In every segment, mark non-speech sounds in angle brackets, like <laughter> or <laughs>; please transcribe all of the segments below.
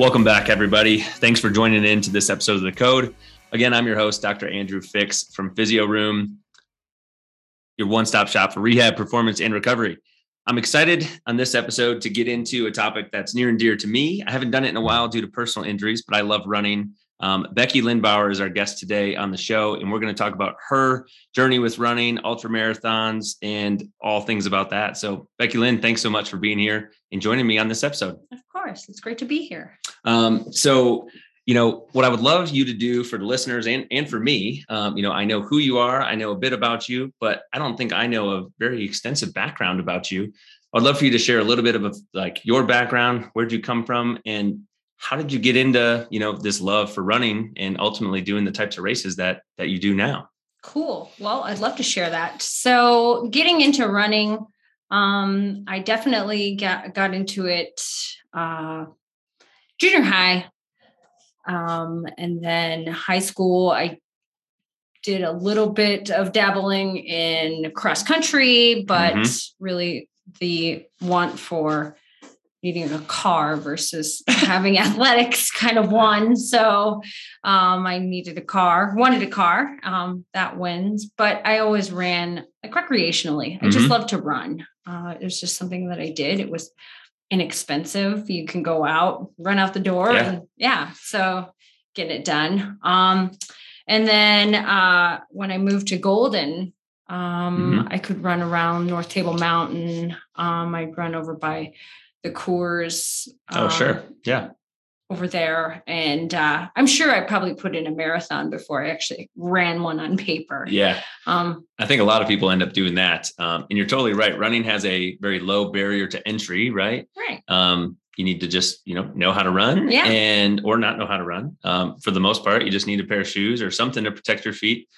Welcome back, everybody. Thanks for joining in to this episode of The Code. Again, I'm your host, Dr. Andrew Fix from Physio Room, your one stop shop for rehab, performance, and recovery. I'm excited on this episode to get into a topic that's near and dear to me. I haven't done it in a while due to personal injuries, but I love running. Um, Becki Lynn Bauer is our guest today on the show, and we're going to talk about her journey with running, ultra marathons, and all things about that. So, Becki Lynn, thanks so much for being here and joining me on this episode. Of course, it's great to be here. Um, so, you know, what I would love you to do for the listeners and and for me, um, you know, I know who you are, I know a bit about you, but I don't think I know a very extensive background about you. I'd love for you to share a little bit of like your background, where'd you come from, and how did you get into you know this love for running and ultimately doing the types of races that that you do now? Cool. Well i'd love to share that. So getting into running um i definitely got got into it uh junior high um and then high school i did a little bit of dabbling in cross country but mm-hmm. really the want for needing a car versus having <laughs> athletics kind of won. So um, I needed a car, wanted a car. Um, that wins. But I always ran like recreationally. I mm-hmm. just love to run. Uh, it was just something that I did. It was inexpensive. You can go out, run out the door, yeah. and yeah. So get it done. Um, and then uh, when I moved to Golden, um, mm-hmm. I could run around North Table Mountain. Um, I'd run over by the Coors. Oh, um, sure. Yeah. Over there. And uh, I'm sure I probably put in a marathon before I actually ran one on paper. Yeah. Um, I think a lot of people end up doing that. Um, and you're totally right. Running has a very low barrier to entry, right? Right. Um, you need to just you know know how to run yeah. and or not know how to run um, for the most part you just need a pair of shoes or something to protect your feet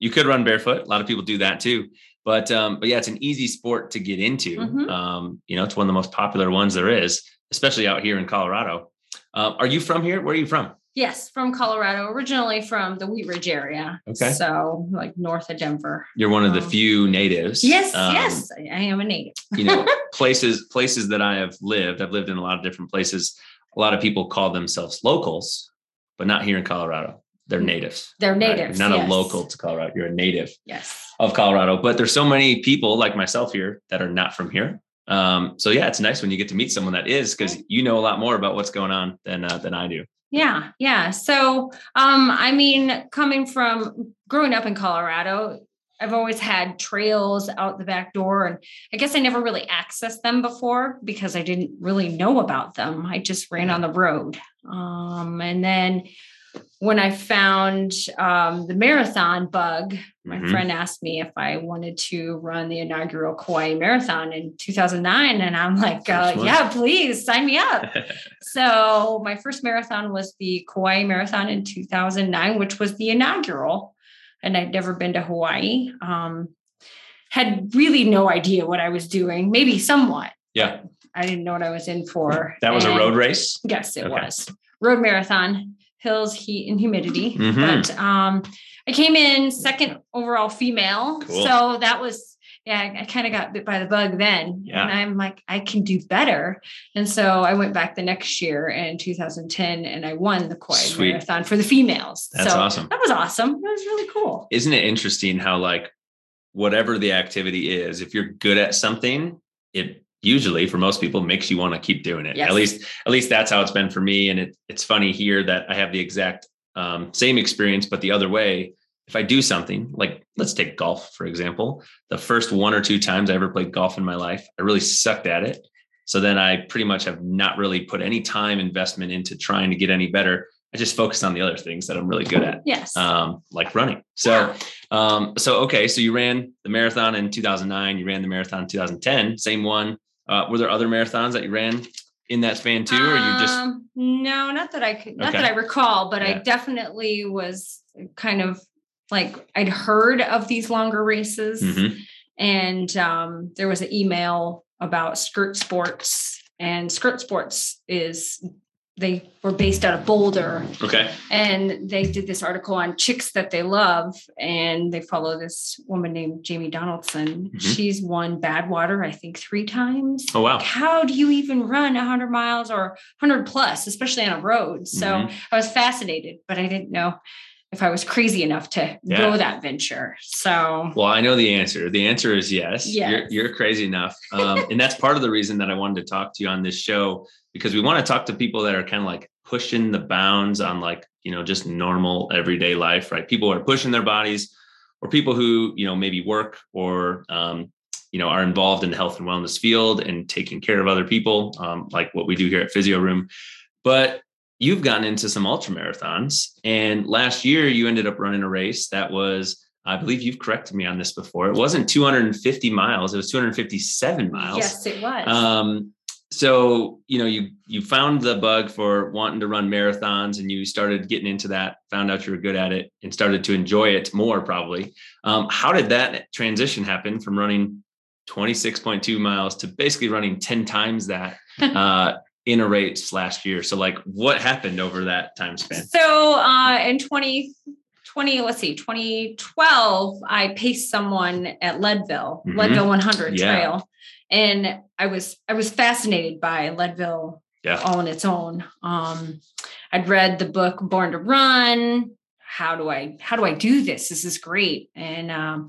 you could run barefoot a lot of people do that too but um, but yeah, it's an easy sport to get into. Mm-hmm. Um, you know, it's one of the most popular ones there is, especially out here in Colorado. Uh, are you from here? Where are you from? Yes, from Colorado, originally from the Wheat Ridge area. Okay. So like north of Denver. You're one of the um, few natives. Yes, um, yes, I am a native. you know, <laughs> places places that I have lived. I've lived in a lot of different places. A lot of people call themselves locals, but not here in Colorado. They're natives. They're natives. Right? Not yes. a local to Colorado. You're a native. Yes of Colorado. But there's so many people like myself here that are not from here. Um, so yeah, it's nice when you get to meet someone that is because you know a lot more about what's going on than uh, than I do. Yeah, yeah. So um, I mean, coming from growing up in Colorado, I've always had trails out the back door, and I guess I never really accessed them before because I didn't really know about them. I just ran on the road, um, and then when I found um, the marathon bug, my mm-hmm. friend asked me if I wanted to run the inaugural Kauai Marathon in 2009. And I'm like, uh, yeah, please sign me up. <laughs> so my first marathon was the Kauai Marathon in 2009, which was the inaugural. And I'd never been to Hawaii. Um, had really no idea what I was doing, maybe somewhat. Yeah. I didn't know what I was in for. That was and a road race? Yes, it okay. was. Road marathon hills, heat, and humidity. Mm-hmm. But um, I came in second overall female. Cool. So that was, yeah, I, kind of got bit by the bug then. Yeah. And I'm like, I can do better. And so I went back the next year in 2010 and I won the Kauai Marathon for the females. That's so awesome. That was awesome. That was really cool. Isn't it interesting how, like, whatever the activity is, if you're good at something, it usually for most people makes you want to keep doing it yes. at least at least that's how it's been for me and it, it's funny here that i have the exact um, same experience but the other way if i do something like let's take golf for example the first one or two times i ever played golf in my life i really sucked at it so then i pretty much have not really put any time investment into trying to get any better I just focused on the other things that I'm really good at. Yes. Um, like running. So, um, so okay. So you ran the marathon in 2009. You ran the marathon in 2010. Same one. Uh, were there other marathons that you ran in that span too, or you just Um, no, not that I could, not Okay. that I recall, but I definitely was kind of like I'd heard of these longer races, Mhm. and um, there was an email about skirt sports, and skirt sports is they were based out of Boulder, okay? and they did this article on chicks that they love and they follow this woman named jamie donaldson Mhm. she's won badwater i think three times Oh wow, how do you even run 100 miles or 100 plus especially on a road so Mhm. i was fascinated but i didn't know if i was crazy enough to Yeah. go that venture so Well, I know the answer. The answer is yes. Yes. You're, you're crazy enough. Um, <laughs> and that's part of the reason that I wanted to talk to you on this show because we want to talk to people that are kind of like pushing the bounds on like, you know, just normal everyday life, right? People who are pushing their bodies or people who, you know, maybe work or, um, you know, are involved in the health and wellness field and taking care of other people, um, like what we do here at Physio Room. But you've gotten into some ultra marathons. And last year you ended up running a race that was I believe you've corrected me on this before. It wasn't 250 miles; it was 257 miles. yes it was Um, so you know, you you found the bug for wanting to run marathons, and you started getting into that. Found out you were good at it, and started to enjoy it more. Probably. Um, how did that transition happen from running 26.2 miles to basically running 10 times that <laughs> uh, in a race last year? So, like, what happened over that time span? So uh, in 20, 20, let's see, 2012, I paced someone at Leadville, Mhm. Leadville 100 Yeah. Trail, and I was I was fascinated by Leadville Yeah. all on its own. Um, I'd read the book Born to Run. How do I how do I do this? This is great, and um,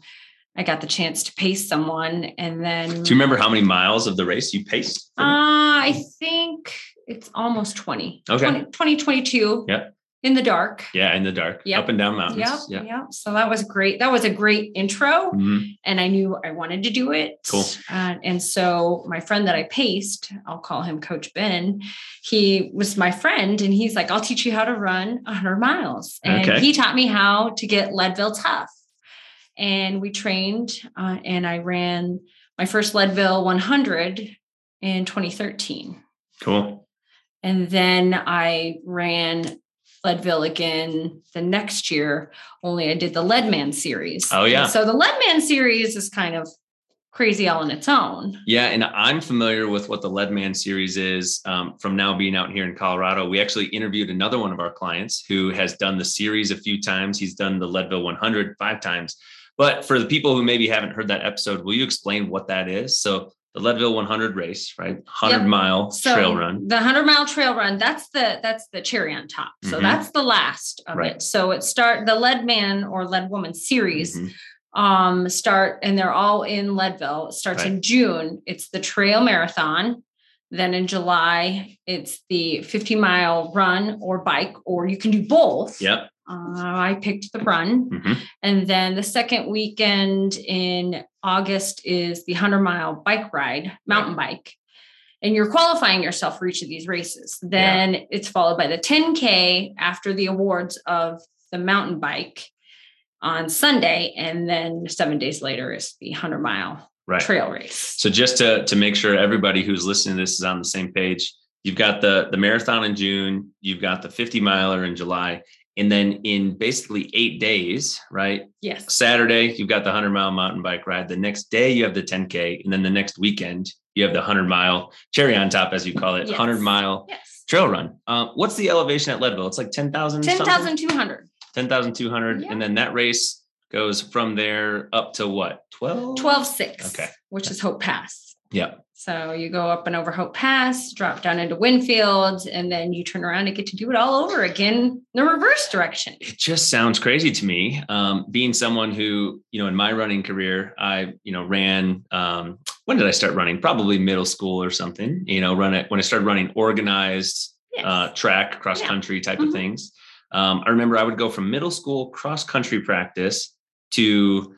I got the chance to pace someone, and then Do you remember how many miles of the race you paced? uh, I think it's almost 20. Okay. 20, 2022. Yep. In the dark. yeah, in the dark, Yep. up and down mountains. Yep. Yeah. Yep. So that was great. That was a great intro. Mhm. And I knew I wanted to do it. Cool. Uh, and so my friend that I paced, I'll call him Coach Ben, he was my friend and he's like, I'll teach you how to run 100 miles. And Okay. he taught me how to get Leadville tough. And we trained uh, and I ran my first Leadville 100 in 2013. Cool. And then I ran Leadville again the next year, only I did the Leadman series. Oh, yeah. So the Leadman series is kind of crazy all on its own. Yeah, and I'm familiar with what the Leadman series is um, from now being out here in Colorado. We actually interviewed another one of our clients who has done the series a few times. He's done the Leadville 100 five times. But for the people who maybe haven't heard that episode, will you explain what that is? So the Leadville 100 race, right? 100 Yep. mile So trail run. the 100 mile trail run, that's the that's the cherry on top. So Mhm. that's the last of Right. it. So it start the Leadman or Lead Woman series Mhm. um start and they're all in Leadville. It starts Right. in June. It's the trail marathon. Then in July, it's the 50 mile run or bike, or you can do both. Yep. Uh, I picked the run. Mhm. And then the second weekend in August is the 100 mile bike ride, mountain bike. And you're qualifying yourself for each of these races. Then it's followed by the 10K after the awards of the mountain bike on Sunday. And then seven days later is the 100 mile Right. trail race. So just to to make sure everybody who's listening to this is on the same page, you've got the the marathon in June, you've got the 50 miler in July, and then in basically eight days, right? Yes. Saturday, you've got the 100 mile mountain bike ride. The next day, you have the 10K. And then the next weekend, you have the 100 mile cherry on top, as you call it, Yes. 100 mile Yes. trail run. Uh, what's the elevation at Leadville? It's like 10,000. 10,200. 10,200. Yeah. And then that race goes from there up to what? 12? 12 6. Okay. Which is Hope Pass. Yeah. So you go up and over Hope Pass, drop down into Winfield, and then you turn around and get to do it all over again in the reverse direction. It just sounds crazy to me. Um, being someone who, you know, in my running career, I, you know, ran, um, when did I start running? Probably middle school or something, you know, run it when I started running organized Yes. uh, track, cross Yeah. country type Mhm. of things. Um, I remember I would go from middle school cross country practice to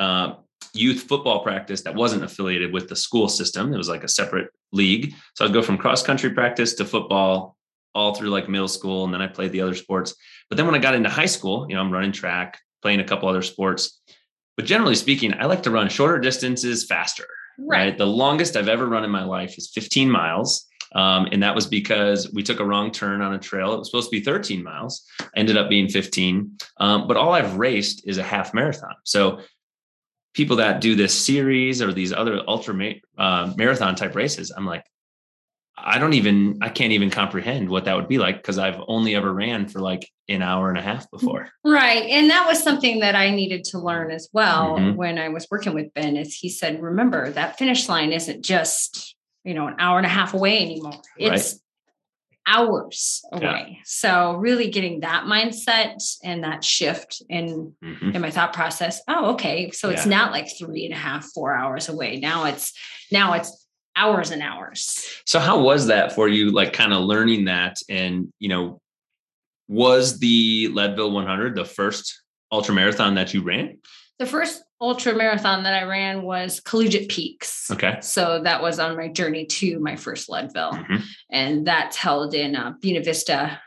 uh, youth football practice that wasn't affiliated with the school system. It was like a separate league. So I'd go from cross country practice to football all through like middle school. And then I played the other sports. But then when I got into high school, you know, I'm running track, playing a couple other sports. But generally speaking, I like to run shorter distances faster right? The longest I've ever run in my life is 15 miles. Um, and that was because we took a wrong turn on a trail. It was supposed to be 13 miles, ended up being 15. Um, but all I've raced is a half marathon. So people that do this series or these other ultra uh, marathon type races, I'm like, I don't even, I can't even comprehend what that would be like because I've only ever ran for like an hour and a half before. Right. And that was something that I needed to learn as well mm-hmm. when I was working with Ben, is he said, remember that finish line isn't just, you know, an hour and a half away anymore. It's right. Hours away. Yeah. So really getting that mindset and that shift in, mm-hmm. in my thought process. Oh, okay. So yeah. it's not like three and a half, four hours away. Now it's, now it's hours and hours. So how was that for you? Like kind of learning that and, you know, was the Leadville 100 the first ultra marathon that you ran? The first ultra marathon that I ran was Collegiate Peaks. Okay. So that was on my journey to my first Leadville. Mm-hmm. And that's held in uh, Buena Vista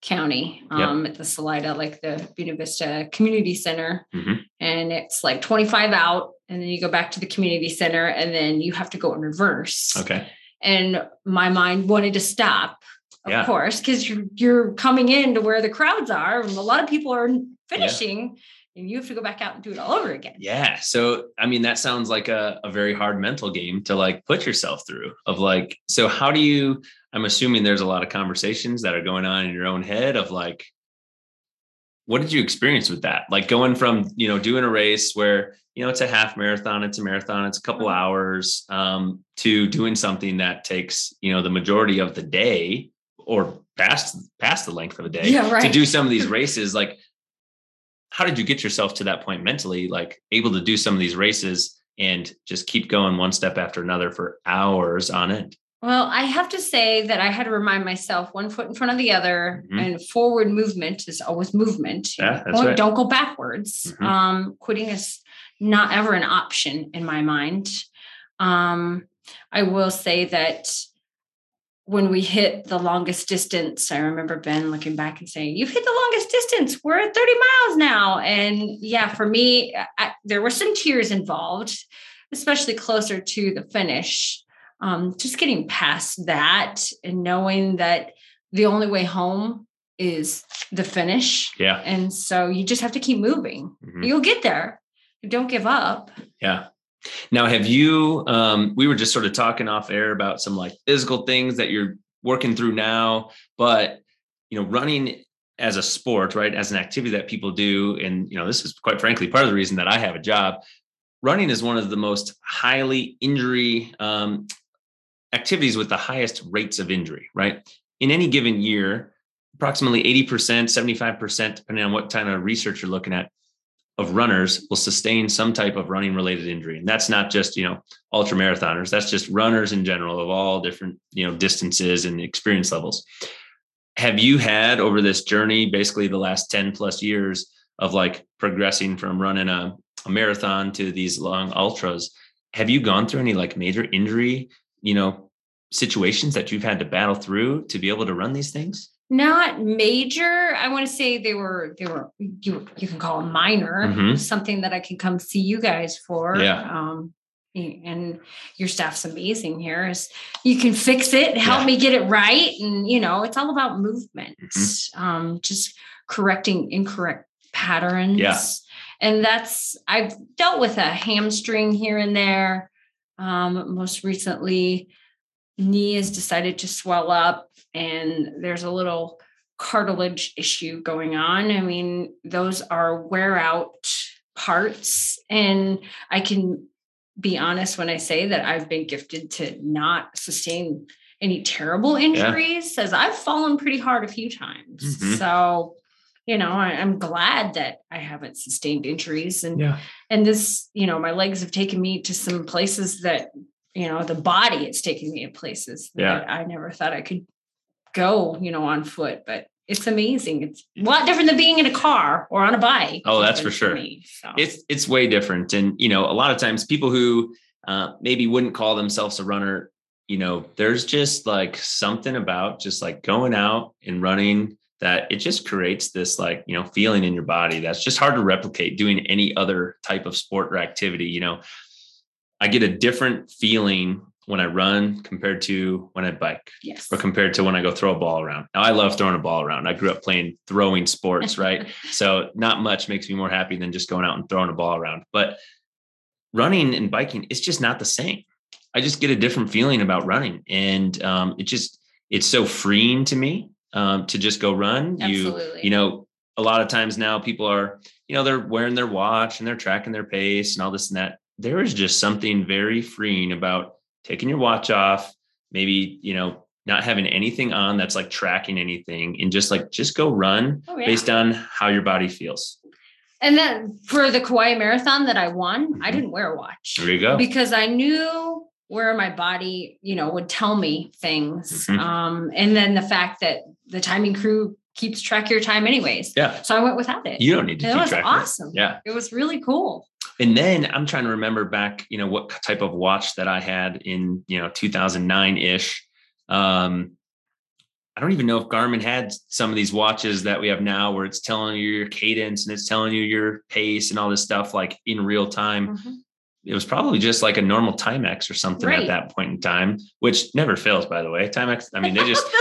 County um, yep. at the Salida, like the Buena Vista Community Center. Mm-hmm. And it's like 25 out and then you go back to the community center and then you have to go in reverse. Okay. And my mind wanted to stop, of yeah. course, because you're you're coming in to where the crowds are, and a lot of people are finishing. Yeah. And you have to go back out and do it all over again. Yeah. So, I mean, that sounds like a, a very hard mental game to like put yourself through of like, so how do you, I'm assuming there's a lot of conversations that are going on in your own head of like, what did you experience with that? Like going from, you know, doing a race where you know, it's a half marathon, it's a marathon, it's a couple mm-hmm. hours um, to doing something that takes, you know, the majority of the day or past past the length of a day yeah, right. to do some of these <laughs> races. Like, how did you get yourself to that point mentally, like able to do some of these races and just keep going one step after another for hours on end? Well, I have to say that I had to remind myself one foot in front of the other, mm-hmm. and forward movement is always movement. Yeah, that's don't, right. don't go backwards. Mm-hmm. Um, quitting is not ever an option in my mind. Um, I will say that when we hit the longest distance, I remember Ben looking back and saying, You've hit the longest distance. We're at 30 miles now. And yeah, for me, I, there were some tears involved, especially closer to the finish. Um, just getting past that and knowing that the only way home is the finish. Yeah. And so you just have to keep moving. Mm-hmm. You'll get there don't give up. Yeah. Now, have you, um, we were just sort of talking off air about some like physical things that you're working through now, but, you know, running as a sport, right, as an activity that people do. And, you know, this is quite frankly part of the reason that I have a job. Running is one of the most highly injury um, activities with the highest rates of injury, right? In any given year, approximately 80%, 75%, depending on what kind of research you're looking at, of runners will sustain some type of running related injury. And that's not just you know ultra marathoners. That's just runners in general of all different you know distances and experience levels. Have you had over this journey basically the last 10 plus years of like progressing from running a, a marathon to these long ultras? Have you gone through any like major injury you know situations that you've had to battle through to be able to run these things not major. I want to say they were they were you you can call them minor. Mm-hmm. something that i can come see you guys for. Yeah. Um and your staff's amazing here. Is you can fix it help yeah. me get it right and you know it's all about movement mm-hmm. um just correcting incorrect patterns. Yeah. And that's i've dealt with a hamstring here and there um most recently knee has decided to swell up and there's a little cartilage issue going on. I mean, those are wear out parts. And I can be honest when I say that I've been gifted to not sustain any terrible injuries, yeah. as I've fallen pretty hard a few times. Mm-hmm. So, you know, I, am glad that I haven't sustained injuries. And yeah. and this, you know, my legs have taken me to some places that, you know, the body it's taking me to places yeah. that I never thought I could go, you know, on foot, but it's amazing. It's a lot different than being in a car or on a bike. Oh, that's for sure. Me, so. It's it's way different, and you know, a lot of times people who uh, maybe wouldn't call themselves a runner, you know, there's just like something about just like going out and running that it just creates this like you know feeling in your body that's just hard to replicate doing any other type of sport or activity. You know, I get a different feeling when I run compared to when I bike Yes. or compared to when I go throw a ball around. Now I love throwing a ball around. I grew up playing throwing sports, right? <laughs> so not much makes me more happy than just going out and throwing a ball around. But running and biking, it's just not the same. I just get a different feeling about running. And um, it just, it's so freeing to me um, to just go run. You you know, a lot of times now people are, you know, they're wearing their watch and they're tracking their pace and all this and that. There is just something very freeing about taking your watch off, maybe, you know, not having anything on that's like tracking anything and just like, just go run Oh, yeah. based on how your body feels. And then for the Kauai Marathon that I won, I Mhm. didn't wear a watch There you go. because I knew where my body, you know, would tell me things. Mhm. Um, and then the fact that the timing crew keeps track of your time anyways. Yeah. So I went without it. You don't need to it was of it. awesome. Yeah. It was really cool. And then I'm trying to remember back, you know, what type of watch that I had in, you know, 2009 ish. Um, I don't even know if Garmin had some of these watches that we have now where it's telling you your cadence and it's telling you your pace and all this stuff like in real time. Mhm. It was probably just like a normal Timex or something Right. at that point in time, which never fails, by the way. Timex, I mean, they just <laughs>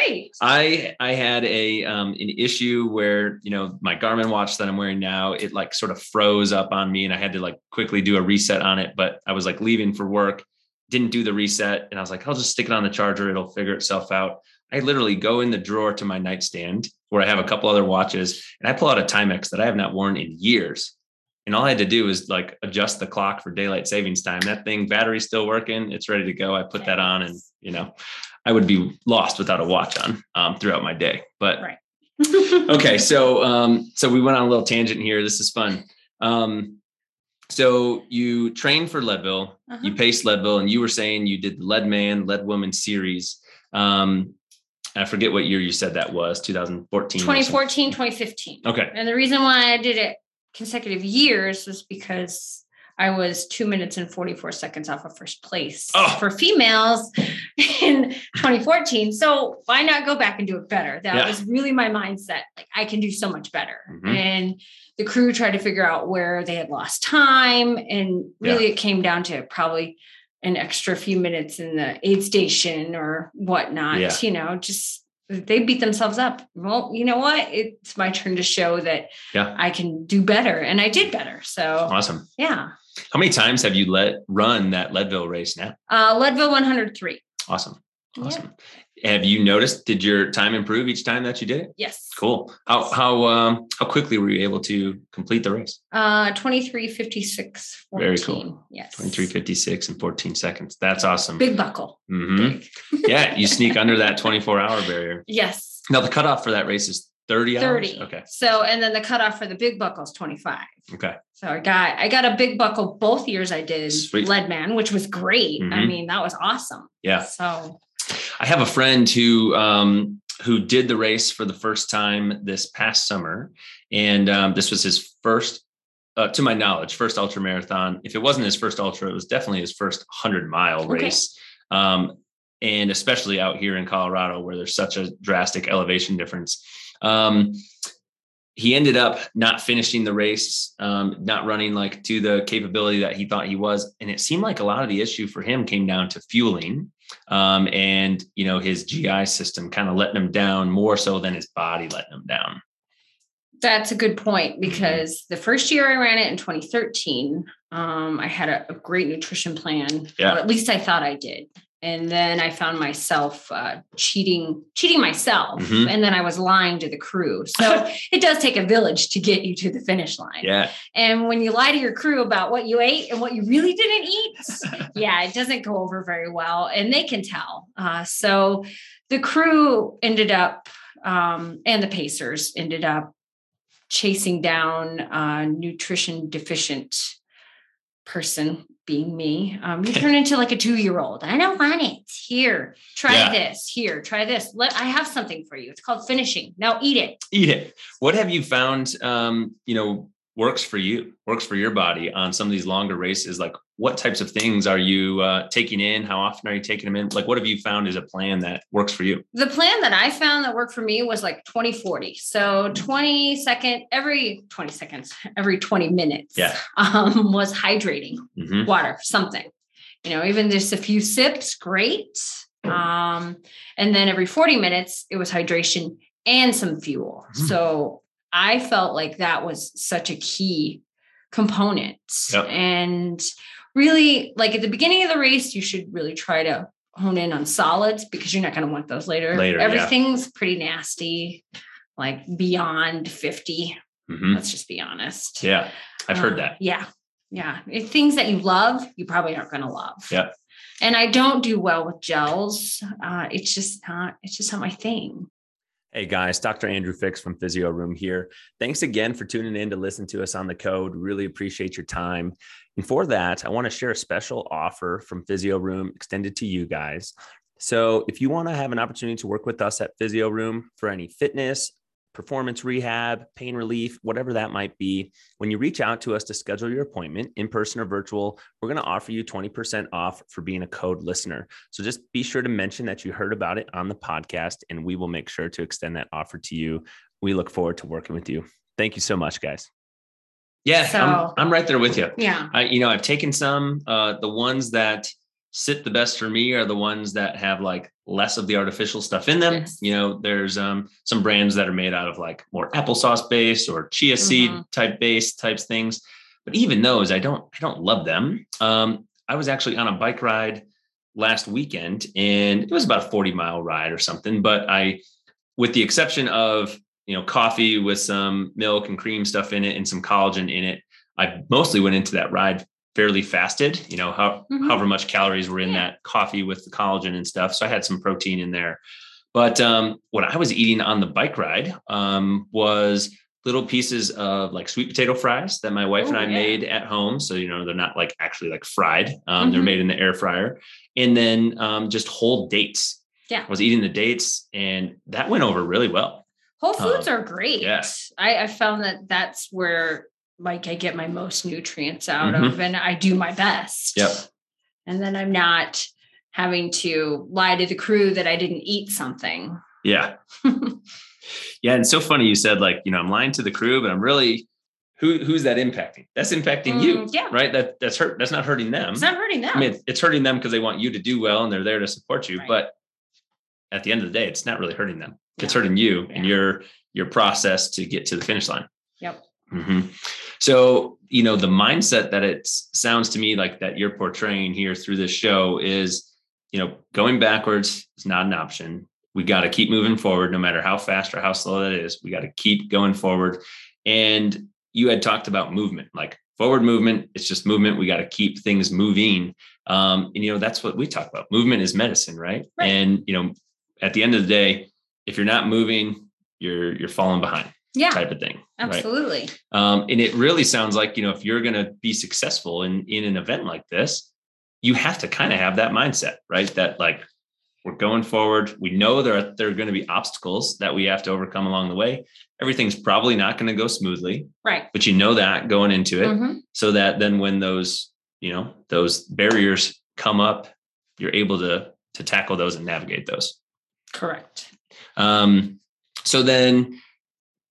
great. I I had a um an issue where you know my Garmin watch that I'm wearing now it like sort of froze up on me and I had to like quickly do a reset on it but I was like leaving for work didn't do the reset and I was like I'll just stick it on the charger it'll figure itself out. I literally go in the drawer to my nightstand where I have a couple other watches and I pull out a Timex that I have not worn in years and all I had to do was like adjust the clock for daylight savings time. That thing battery's still working it's ready to go I put that on and you know I would be lost without a watch on um, throughout my day. But Right. <laughs> okay, so um, so we went on a little tangent here. This is fun. Um, so you trained for Leadville, Uh-huh. you paced Leadville, and you were saying you did the Lead Man, Lead Woman series. Um, I forget what year you said that was, 2014. 2014, 2015. Okay. And the reason why I did it consecutive years was because I was two minutes and 44 seconds off of first place Oh. for females <laughs> in 2014. So why not go back and do it better? That Yeah. was really my mindset. Like I can do so much better. Mhm. And the crew tried to figure out where they had lost time. And really it came down to probably an extra few minutes in the aid station or whatnot, Yeah. you know, just they beat themselves up. Well, you know what? It's my turn to show that Yeah. I can do better. And I did better. So Awesome. yeah. How many times have you let run that Leadville race now? Uh Leadville 103. Awesome. Yeah. Awesome. Have you noticed? Did your time improve each time that you did it? Yes. Cool. How how um how quickly were you able to complete the race? Uh 23, 56, 14. Very cool. Yes. 23, 56 and 14 seconds. That's awesome. Big buckle. Mm-hmm. Big. Yeah, you sneak under <laughs> that 24 hour barrier. Yes. Now the cutoff for that race is 30 hours. 30. Okay. So and then the cutoff for the big buckle is 25. Okay. So I got I got a big buckle both years I did Sweet. Leadman, which was great. I Mhm. mean, that was awesome. Yeah. So I have a friend who um who did the race for the first time this past summer. And um, this was his first uh, to my knowledge, first ultra marathon. If it wasn't his first ultra, it was definitely his first 100 mile Okay. race. Um, and especially out here in Colorado, where there's such a drastic elevation difference. Um, he ended up not finishing the race, um, not running like to the capability that he thought he was. And it seemed like a lot of the issue for him came down to fueling um, and, you know, his GI system kind of letting him down more so than his body letting him down. That's a good Mm-hmm. point because the first year I ran it in 2013, um, I had a, a great nutrition plan. Yeah. Or at least I thought I did. And then I found myself uh, cheating, cheating myself, Mhm. and then I was lying to the crew. So <laughs> it does take a village to get you to the finish line. Yeah. And when you lie to your crew about what you ate and what you really didn't eat, <laughs> yeah, it doesn't go over very well, and they can tell. Uh, so the crew ended up, um, and the Pacers ended up chasing down a nutrition deficient person, being me. Um, you turn into like a two year old. I don't want it. Here, try Yeah. this. Here, try this. Let I have something for you. It's called finishing. Now eat it. Eat it. What have you found, um, you know, works for you, works for your body on some of these longer races? Like what types of things are you uh, taking in? How often are you taking them in? Like what have you found is a plan that works for you? the plan that I found that worked for me was like 20 40. So 20 second, every 20 seconds, <laughs> every 20 minutes Yeah. <laughs> um, was hydrating Mhm. water, something. you know, even just a few sips, great. Um, and then every 40 minutes, it was hydration and some fuel. Mm-hmm. So I felt like that was such a key component. Yep. And really, like at the beginning of the race, you should really try to hone in on solids because you're not going to want those later. Later, everything's yeah. pretty nasty, like beyond 50. Mm-hmm. Let's just be honest. Yeah, I've heard that. Yeah, yeah. If things that you love, you probably aren't going to love. Yeah. And I don't do well with gels. Uh, it's just not. It's just not my thing. Hey guys, Dr. Andrew Fix from Physio Room here. Thanks again for tuning in to listen to us on the code. Really appreciate your time. And for that, I want to share a special offer from Physio Room extended to you guys. So, if you want to have an opportunity to work with us at Physio Room for any fitness, performance rehab, pain relief, whatever that might be, when you reach out to us to schedule your appointment in person or virtual, we're going to offer you 20% off for being a code listener. So just be sure to mention that you heard about it on the podcast, and we will make sure to extend that offer to you. We look forward to working with you. Thank you so much, guys. Yeah, so, I'm, I'm right there with you. Yeah. I, you know, I've taken some, uh, the ones that sit the best for me are the ones that have like less of the artificial stuff in them. Yes. You know, there's um, some brands that are made out of like more applesauce base or chia seed mm-hmm. type base types things. But even those, I don't, I don't love them. Um, I was actually on a bike ride last weekend and it was about a 40 mile ride or something. But I, with the exception of, you know, coffee with some milk and cream stuff in it and some collagen in it, I mostly went into that ride fairly fasted, you know, how, mm-hmm. however much calories were in that coffee with the collagen and stuff. So I had some protein in there. But um, what I was eating on the bike ride um, was little pieces of like sweet potato fries that my wife and I yeah. made at home. So, you know, they're not like actually like fried, um, mm-hmm. they're made in the air fryer. And then um, just whole dates. Yeah. I was eating the dates and that went over really well. Whole foods um, are great. Yes. I, I found that that's where like I get my most nutrients out mm-hmm. of and I do my best. Yep. And then I'm not having to lie to the crew that I didn't eat something. Yeah. <laughs> yeah. And so funny you said like, you know, I'm lying to the crew, but I'm really who who's that impacting? That's impacting mm, you. Yeah. Right. That that's hurt. That's not hurting them. It's not hurting them. I mean, it's hurting them because they want you to do well and they're there to support you. Right. But at the end of the day, it's not really hurting them. It's hurting you yeah. and your your process to get to the finish line. Yep. Mm-hmm. So, you know, the mindset that it sounds to me like that you're portraying here through this show is, you know, going backwards is not an option. We got to keep moving forward, no matter how fast or how slow that is. We got to keep going forward. And you had talked about movement, like forward movement. It's just movement. We got to keep things moving. Um, and you know, that's what we talk about. Movement is medicine, right? right? And you know, at the end of the day, if you're not moving, you're you're falling behind yeah. type of thing absolutely. Right? um, and it really sounds like you know if you're going to be successful in in an event like this you have to kind of have that mindset right? That like we're going forward. We know there are there are going to be obstacles that we have to overcome along the way. Everything's probably not going to go smoothly right. but you know that going into it mm-hmm. so that then when those you know those barriers come up you're able to to tackle those and navigate those. Correct. Um so then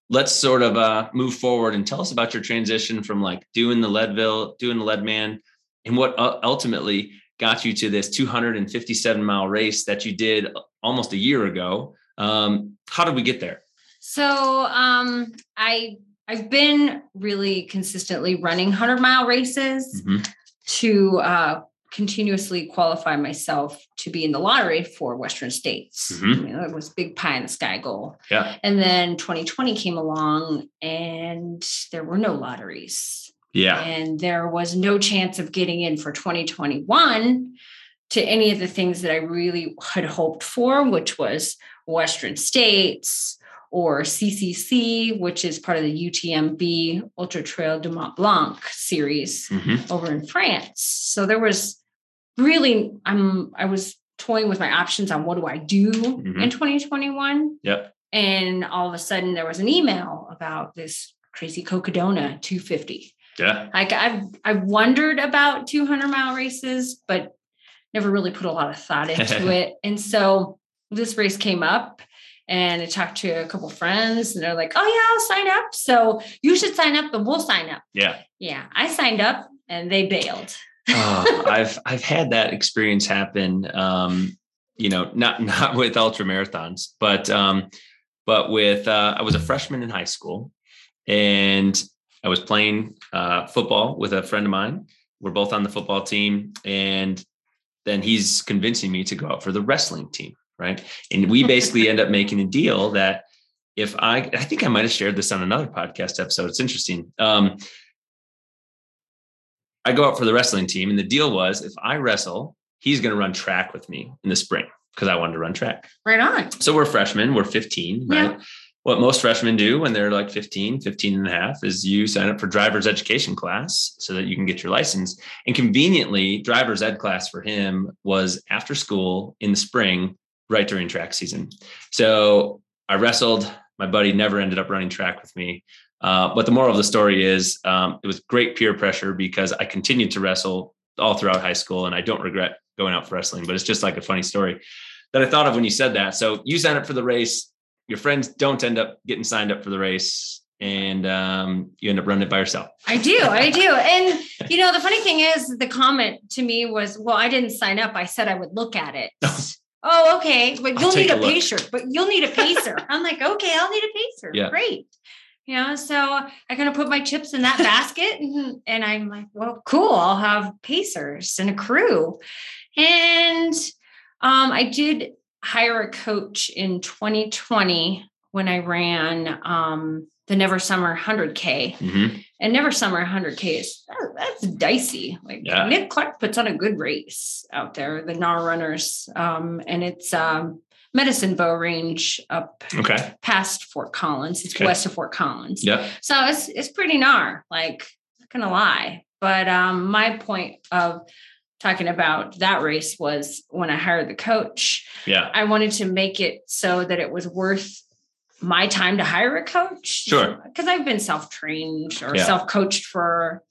let's sort of uh, move forward and tell us about your transition from like doing the Leadville, doing the Leadman, and what uh, ultimately got you to this 257 mile race that you did almost a year ago. Um, how did we get there? So um, I I've been really consistently running 100 mile races mm-hmm. to uh, continuously qualify myself to be in the lottery for Western States. Mm-hmm. I mean, it was big pie in the sky goal. Yeah. And then 2020 came along and there were no lotteries. Yeah. And there was no chance of getting in for 2021 to any of the things that I really had hoped for, which was Western States, or CCC, which is part of the UTMB Ultra Trail du Mont Blanc series mm-hmm. over in France. So there was really, I'm I was toying with my options on what do I do mm-hmm. in 2021. Yep. And all of a sudden there was an email about this crazy Cocodona 250. Yeah. Like I've I've wondered about 200 mile races, but never really put a lot of thought <laughs> into it. And so this race came up and I talked to a couple friends and they're like, oh yeah, I'll sign up. So you should sign up and we'll sign up. Yeah. Yeah. I signed up and they bailed. Oh, I've I've had that experience happen. Um, you know, not not with ultra marathons, but um, but with uh, I was a freshman in high school, and I was playing uh, football with a friend of mine. We're both on the football team, and then he's convincing me to go out for the wrestling team, right? And we basically end up making a deal that if I, I think I might have shared this on another podcast episode. It's interesting. Um, I go out for the wrestling team, and the deal was if I wrestle, he's going to run track with me in the spring because I wanted to run track. Right on. So we're freshmen, we're 15, right? Yeah. What most freshmen do when they're like 15, 15 and a half is you sign up for driver's education class so that you can get your license. And conveniently, driver's ed class for him was after school in the spring, right during track season. So I wrestled. My buddy never ended up running track with me. Uh, but the moral of the story is um, it was great peer pressure because I continued to wrestle all throughout high school and I don't regret going out for wrestling, but it's just like a funny story that I thought of when you said that. So you sign up for the race, your friends don't end up getting signed up for the race and um, you end up running it by yourself. I do, I do. And you know, the funny thing is the comment to me was, well, I didn't sign up. I said I would look at it. <laughs> oh, okay. But you'll need a, a pacer, but you'll need a pacer. I'm like, okay, I'll need a pacer. Yeah. Great. You know, so I kind of put my chips in that <laughs> basket and, and I'm like, well, cool. I'll have pacers and a crew. And um, I did hire a coach in 2020 when I ran um, the Never Summer 100K. Mm-hmm. And Never Summer 100K is that's dicey. Like yeah. Nick Clark puts on a good race out there, the Gnar Runners. Um, and it's um, Medicine Bow Range up okay. past Fort Collins. It's okay. west of Fort Collins. Yeah. So it's it's pretty gnar. like not gonna lie. But um, my point of talking about that race was when I hired the coach. Yeah. I wanted to make it so that it was worth my time to hire a coach. Sure. Because I've been self-trained or yeah. self-coached for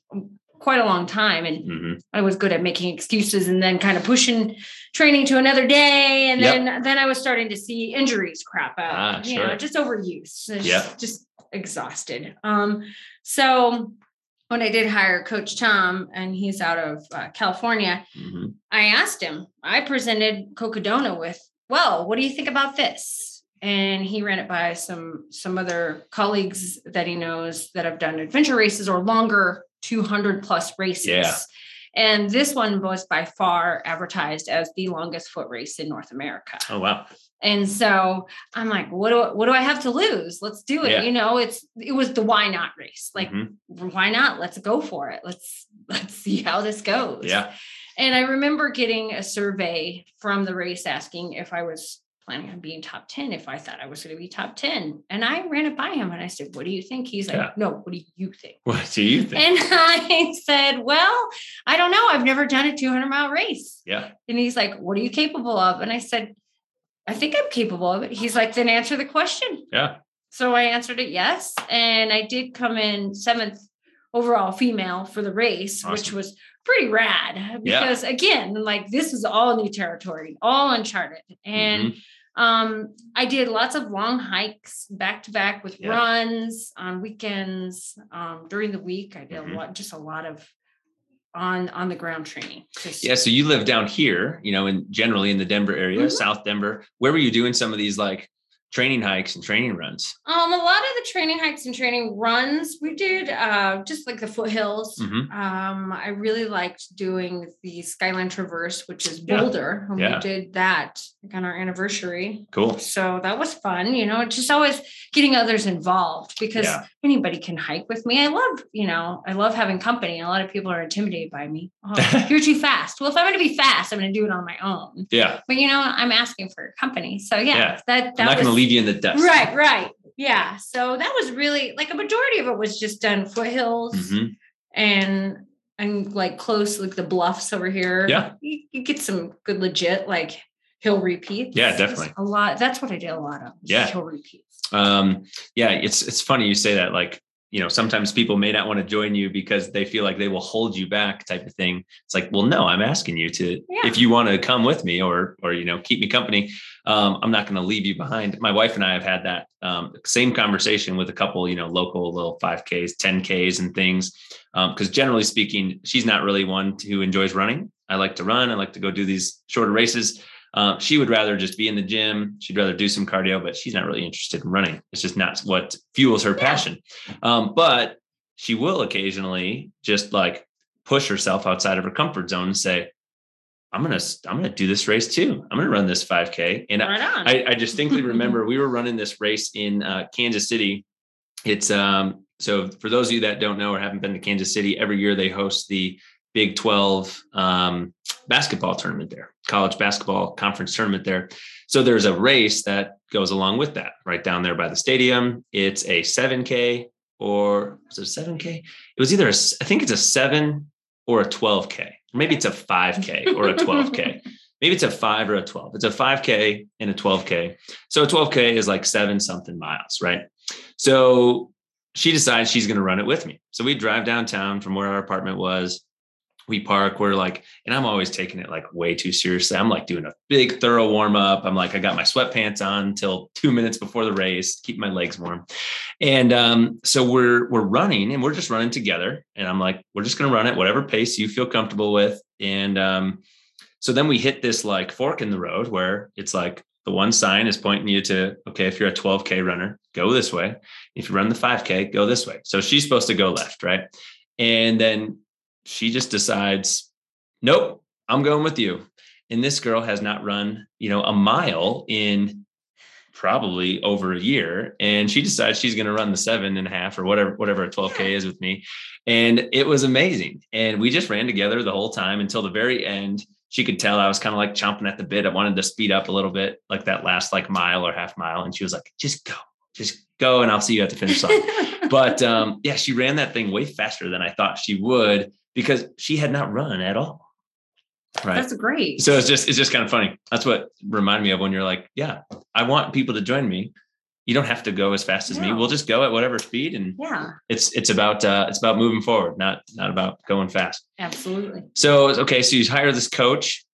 quite a long time and mm-hmm. I was good at making excuses and then kind of pushing training to another day and yep. then then I was starting to see injuries crap out. Ah, you know, just overuse. Yeah. Just exhausted. Um so when I did hire Coach Tom, and he's out of uh, California, mm-hmm. I asked him, I presented Cocodona with, well, what do you think about this? And he ran it by some some other colleagues that he knows that have done adventure races or longer 200 plus races. Yeah. And this one was by far advertised as the longest foot race in North America. Oh wow. And so I'm like, what do I, what do I have to lose? Let's do it. Yeah. You know, it's it was the why not race. Like, mm-hmm. why not? Let's go for it. Let's let's see how this goes. Yeah. And I remember getting a survey from the race asking if I was planning on being top 10 if I thought I was going to be top 10. And I ran it by him and I said, What do you think? He's like, yeah. No, what do you think? What do you think? And <laughs> I said, Well, I don't know. I've never done a 200 mile race. Yeah. And he's like, What are you capable of? And I said, I think I'm capable of it. He's like, then answer the question. Yeah. So I answered it yes. And I did come in seventh overall female for the race, awesome. which was pretty rad because yeah. again, like this is all new territory, all uncharted. And mm-hmm. Um, I did lots of long hikes back to back with yeah. runs on weekends. Um, during the week, I did mm-hmm. a lot, just a lot of on on the ground training. Yeah, so you live down here, you know, in generally in the Denver area, mm-hmm. South Denver. Where were you doing some of these like training hikes and training runs? Um, a lot of the training hikes and training runs we did, uh, just like the foothills. Mm-hmm. Um, I really liked doing the Skyline Traverse, which is Boulder. Yeah. Yeah. we did that like on our anniversary. Cool. So that was fun. You know, just always getting others involved because yeah. anybody can hike with me. I love, you know, I love having company. A lot of people are intimidated by me. Oh, <laughs> you're too fast. Well, if I'm going to be fast, I'm going to do it on my own. Yeah. But you know, I'm asking for company. So yeah, yeah. that that was leave you in the dust. Right, right. Yeah. So that was really like a majority of it was just done foothills mm-hmm. and and like close like the bluffs over here. Yeah. You, you get some good legit like hill repeats. Yeah, definitely. A lot. That's what I did a lot of. Yeah. Hill repeats. Um, yeah, it's it's funny you say that. Like you know sometimes people may not want to join you because they feel like they will hold you back type of thing. It's like well no i'm asking you to yeah. if you want to come with me or or you know keep me company um, i'm not going to leave you behind. My wife and i have had that um, same conversation with a couple you know local little 5ks 10ks and things because um, generally speaking she's not really one who enjoys running. I like to run i like to go do these shorter races uh, she would rather just be in the gym. She'd rather do some cardio, but she's not really interested in running. It's just not what fuels her passion. Um, but she will occasionally just like push herself outside of her comfort zone and say, I'm gonna I'm gonna do this race too. I'm gonna run this 5K. And right I, I, distinctly <laughs> remember we were running this race in uh, Kansas City. It's um so for those of you that don't know or haven't been to Kansas City, every year they host the Big 12 um, basketball tournament there, college basketball conference tournament there. So there's a race that goes along with that right down there by the stadium. It's a 7K or was it a 7K? It was either a, I think it's a seven or a 12K. Maybe it's a 5K or a 12K. <laughs> Maybe it's a five or a 12. It's a 5K and a 12K. So a 12K is like seven something miles, right? So she decides she's going to run it with me. So we drive downtown from where our apartment was we park we're like and i'm always taking it like way too seriously. I'm like doing a big thorough warm up i'm like i got my sweatpants on until two minutes before the race keep my legs warm. And um, so we're we're running and we're just running together. And i'm like we're just going to run at whatever pace you feel comfortable with. And um, so then we hit this like fork in the road where it's like the one sign is pointing you to okay if you're a 12k runner go this way. If you run the 5k go this way. So she's supposed to go left right? And then she just decides, nope, I'm going with you. And this girl has not run, you know, a mile in probably over a year. And she decides she's going to run the seven and a half or whatever, whatever a 12K is with me. And it was amazing. And we just ran together the whole time until the very end. She could tell I was kind of like chomping at the bit. I wanted to speed up a little bit, like that last like mile or half mile. And she was like, just go, just go. And I'll see you at the finish line. <laughs> but um, yeah, she ran that thing way faster than I thought she would because she had not run at all. Right. That's great. So it's just it's just kind of funny. That's what reminded me of when you're like, yeah, I want people to join me. You don't have to go as fast as no. me. We'll just go at whatever speed, and yeah, it's it's about uh, it's about moving forward, not not about going fast. Absolutely. So okay, so you hire this coach.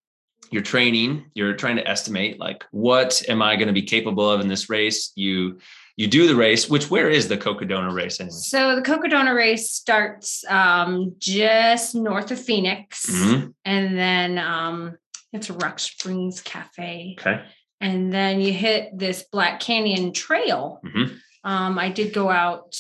You're training. You're trying to estimate like what am I going to be capable of in this race. You you do the race which where is the cocodona race anyway? So the cocodona race starts um, just north of phoenix. Mm-hmm. and then um, it's rock springs cafe. Okay. And then you hit this black canyon trail. Mm-hmm. um, i did go out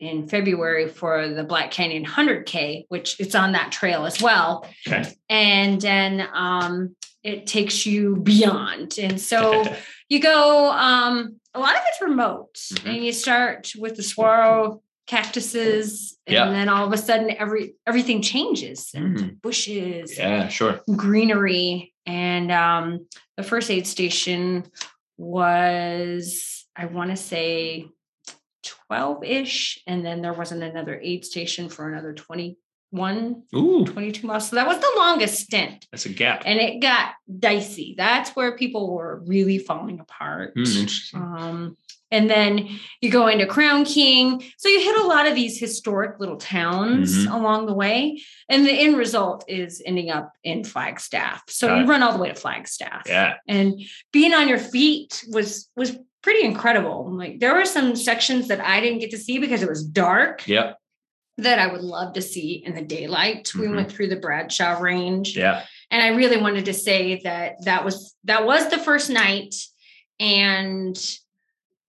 in february for the black canyon 100k which it's on that trail as well. Okay. And then um, it takes you beyond and so <laughs> you go um, a lot of it's remote mm-hmm. and you start with the saguaro cactuses and yeah. then all of a sudden every everything changes and mm. bushes yeah sure greenery and um, the first aid station was i want to say 12-ish and then there wasn't another aid station for another 20 one Ooh. 22 miles. So that was the longest stint. That's a gap. And it got dicey. That's where people were really falling apart. Mm, um, and then you go into Crown King. So you hit a lot of these historic little towns mm-hmm. along the way. And the end result is ending up in Flagstaff. So got you it. run all the way to Flagstaff. Yeah. And being on your feet was was pretty incredible. Like there were some sections that I didn't get to see because it was dark. Yep that I would love to see in the daylight. Mm-hmm. We went through the Bradshaw range. Yeah. And I really wanted to say that that was that was the first night and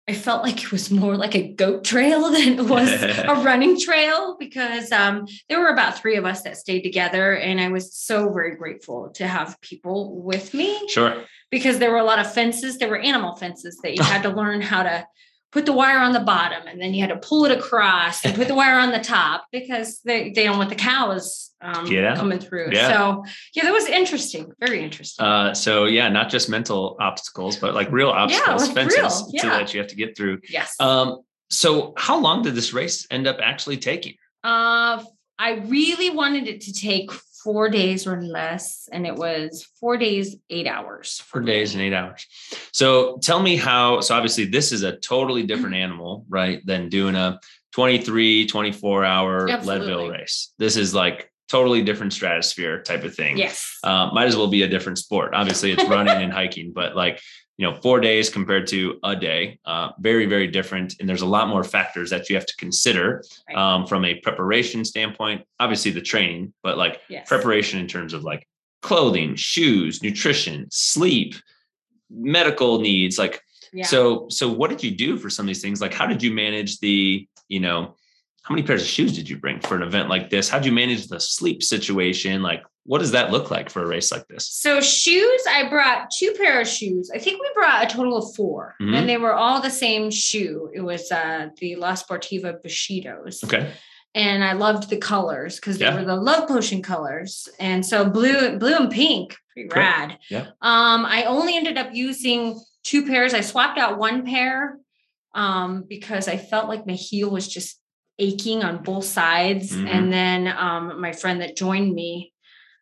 I felt like it was more like a goat trail <laughs> than it was <laughs> a running trail because um, there were about three of us that stayed together, and I was so very grateful to have people with me. Sure. Because there were a lot of fences, there were animal fences that you had to learn how to put the wire on the bottom and then you had to pull it across and put the <laughs> wire on the top because they, they don't want the cows um, coming through. Yeah. So yeah, that was interesting. Very interesting. Uh, so yeah, not just mental obstacles, but like real obstacles, yeah, fences real. Yeah. that you have to get through. Yes. Um, so how long did this race end up actually taking? Uh, I really wanted it to take four days or less. And it was four days, eight hours. Four days and eight hours. So tell me how, so obviously this is a totally different mm-hmm. animal, right? Than doing a 23, 24 hour Absolutely. Leadville race. This is like totally different stratosphere type of thing. Yes. Uh, might as well be a different sport. Obviously, it's running and hiking, but like, you know, four days compared to a day, uh, very, very different. And there's a lot more factors that you have to consider Right. um, from a preparation standpoint. Obviously, the training, but like Yes. preparation in terms of like clothing, shoes, nutrition, sleep, medical needs. Like, Yeah. so, so what did you do for some of these things? Like, how did you manage the, you know, how many pairs of shoes did you bring for an event like this? How'd you manage the sleep situation? Like, what does that look like for a race like this? So shoes, I brought two pair of shoes. I think we brought a total of 4 Mhm. and they were all the same shoe. It was uh, the La Sportiva Bushidos, Okay. and I loved the colors because they Yeah. were the love potion colors. And so blue, blue and pink, pretty Cool. rad. Yeah. Um, I only ended up using two pairs. I swapped out one pair um, because I felt like my heel was just aching on both sides. Mhm. And then um, my friend that joined me,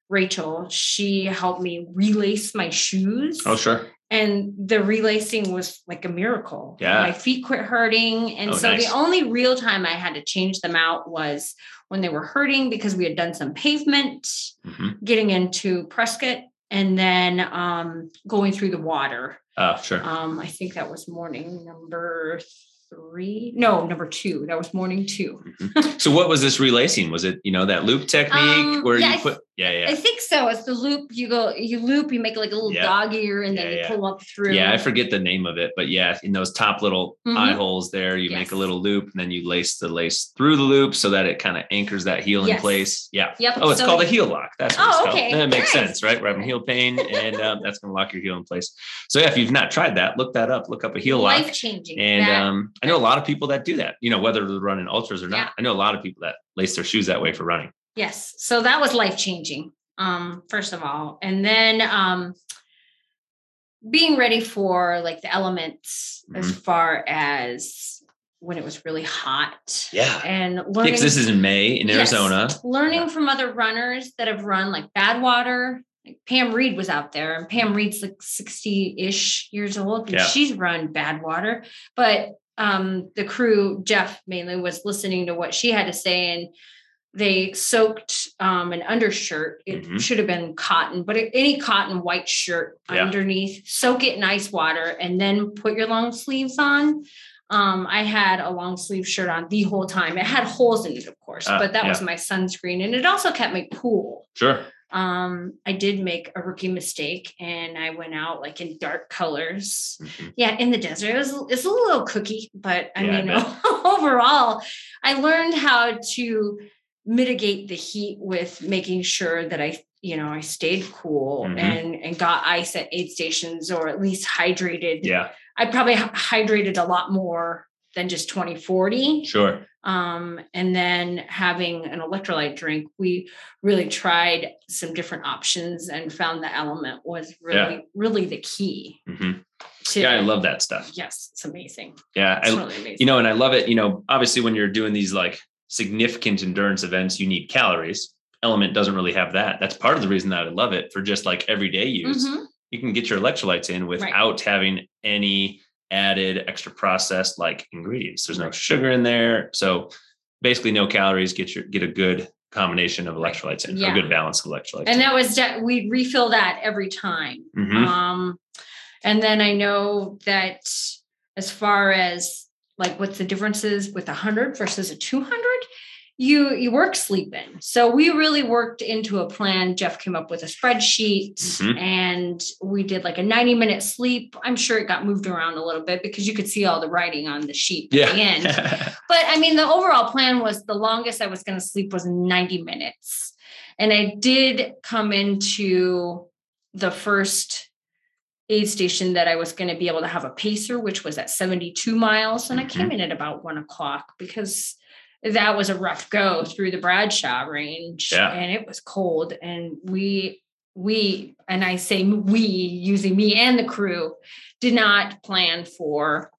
Rachel, she helped me relace my shoes. Oh, sure. And the relacing was like a miracle. Yeah. My feet quit hurting. And Oh, so nice. the only real time I had to change them out was when they were hurting because we had done some pavement hmm getting into Prescott and then um, going through the water. Oh, sure. Um, I think that was morning number three. No, number two. That was morning two. So, what was this relacing? Was it, you know, that loop technique Um, where yeah, you put, yeah, I think so. It's the loop. You go, you loop, you make like a little Yeah. dog ear, and then Yeah, you yeah. pull up through. Yeah, I forget the name of it, but yeah, in those top little Mhm. eye holes there, you make a little loop and then you lace the lace through the loop so that it kind of anchors that heel in Yes. place. Yeah. Yep. Oh, it's so called a heel lock. That's what Oh, it's called. okay. That makes Nice. sense, right? We're having heel pain, and um, that's going to lock your heel in place. So yeah, if you've not tried that, look that up. Look up a heel lock. Life changing. And um, I know a lot of people that do that. You know, whether they're running ultras or not. Yeah. I know a lot of people that lace their shoes that way for running. Yes. So that was life changing. Um, first of all, and then um, being ready for like the elements as Mhm. far as when it was really hot. Yeah. And learning. Because this is in May in Yes. Arizona. learning Yeah. from other runners that have run like Badwater. Like Pam Reed was out there, and Pam Reed's like 60-ish years old, and Yeah. she's run Badwater. But um, the crew, Jeff mainly, was listening to what she had to say, and they soaked um, an undershirt. It Mhm. should have been cotton, but any cotton white shirt Yeah. underneath, soak it in ice water, and then put your long sleeves on. Um, I had a long sleeve shirt on the whole time. It had holes in it, of course, Ah, but that was my sunscreen, and it also kept me cool. Sure. Um, I did make a rookie mistake, and I went out like in dark colors. Mhm. Yeah, in the desert, it was it's a little cookie, but I Yeah, mean, bet. <laughs> overall, I learned how to mitigate the heat with making sure that I, you know, I stayed cool Mhm. and and got ice at aid stations or at least hydrated. Yeah. I probably hydrated a lot more than just 2040 Sure. um, and then having an electrolyte drink we really tried some different options and found the LMNT was really really the key hmm to Yeah, I love that stuff. yes it's amazing Yeah. it's I, really amazing you know, and I love it. You know, obviously, when you're doing these like significant endurance events, you need calories. LMNT doesn't really have that. That's part of the reason that I love it for just like everyday use. Mhm. You can get your electrolytes in without having any added extra processed like ingredients. There's no Right. sugar in there. So basically no calories, get your get a good combination of Right. electrolytes in, Yeah. a good balance of electrolytes. and that was de- we refill that every time Mhm. um and then i know that as far as like what's the differences with a 100 versus a 200 you you work sleep in so we really worked into a plan jeff came up with a spreadsheet Mhm. and we did like a 90 minute sleep i'm sure it got moved around a little bit because you could see all the writing on the sheet at the end yeah. <laughs> but I mean, the overall plan was the longest I was going to sleep was 90 minutes. And I did come into the first aid station that I was going to be able to have a pacer, which was at 72 miles. And I came mm-hmm. in at about one o'clock because that was a rough go through the Bradshaw range Yeah. and it was cold. And we, we, and I say we using me and the crew did not plan for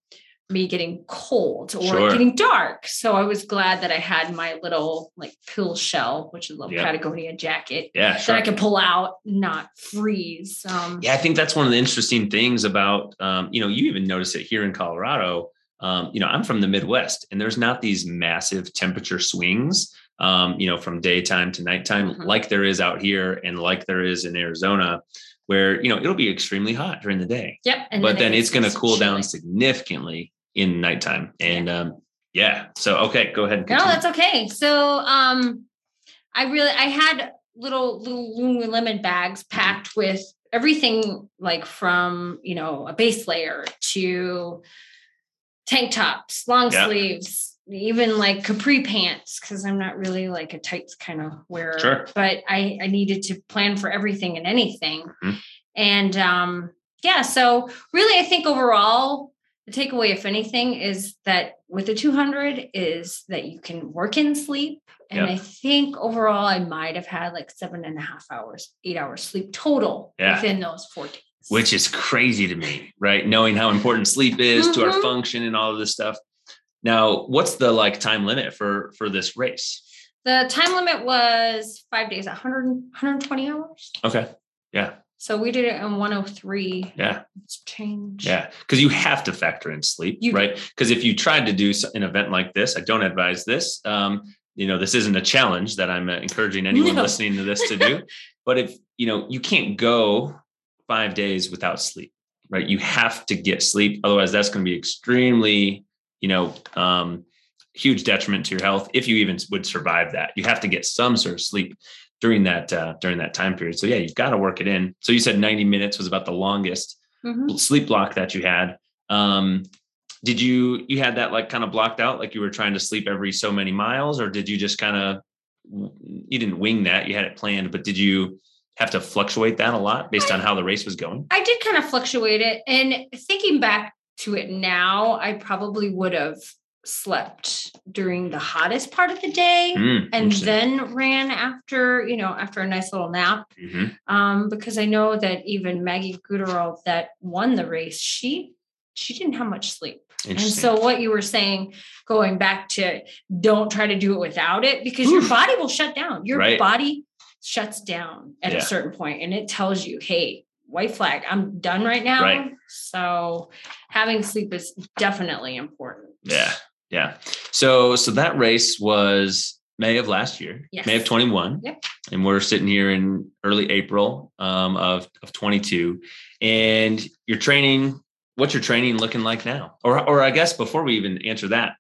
me getting cold or Sure. getting dark. So I was glad that I had my little like pill shell, which is a little Yeah. Patagonia jacket yeah, sure. that I could pull out, not freeze. Um, Yeah, I think that's one of the interesting things about, um, you know, you even notice it here in Colorado. um, you know, I'm from the Midwest and there's not these massive temperature swings, um, you know, from daytime to nighttime Mhm. like there is out here and like there is in Arizona, where, you know, it'll be extremely hot during the day, Yep. And but then it it's going to cool down significantly in nighttime. And um, yeah, so, okay, go ahead. And No, that's okay. So um I really I had little little Lululemon bags Mm-hmm. packed with everything like from you know a base layer to tank tops, long Yeah. sleeves, even like capri pants, because I'm not really like a tights kind of wearer. Sure. But I, I needed to plan for everything and anything. Mhm. And um yeah, so really I think overall the takeaway, if anything, is that with the 200 is that you can work in sleep. And Yeah. I think overall I might have had like seven and a half hours, eight hours sleep total Yeah. within those four days. which is crazy to me, right? Knowing how important sleep is to our Mhm. function and all of this stuff. Now, what's the like time limit for for this race? The time limit was five days, 100, 120 hours. Okay. Yeah. So we did it in 103. Yeah. It's changed. Yeah. Because you have to factor in sleep, You- right? Because if you tried to do an event like this, I don't advise this. Um, you know, this isn't a challenge that I'm uh, encouraging anyone <laughs> No. listening to this to do. <laughs> but if you know, you can't go five days without sleep, right? You have to get sleep. Otherwise, that's going to be extremely, you know, um, huge detriment to your health if you even would survive that. You have to get some sort of sleep during that uh, during that time period. So yeah, you've got to work it in. So you said 90 minutes was about the longest Mhm. sleep block that you had. Um, did you you had that like kind of blocked out, like you were trying to sleep every so many miles, or did you just kind of you didn't wing that? You had it planned, but did you have to fluctuate that a lot based on how the race was going? I did kind of fluctuate it. And thinking back to it now, I probably would have slept during the hottest part of the day. Mm, And then ran after, you know, after a nice little nap. Mhm. Um, because I know that even Maggie Guterl that won the race, she she didn't have much sleep. And so what you were saying, going back to don't try to do it without it, because your body will shut down. Your Right. body shuts down at Yeah. a certain point and it tells you, hey, white flag, I'm done right now. Right. So having sleep is definitely important. yeah, yeah. So so that race was May of last year, Yes. May of 21. Yep. And we're sitting here in early April um, of, of 22. And you're training, what's your training looking like now? Or, or I guess before we even answer that,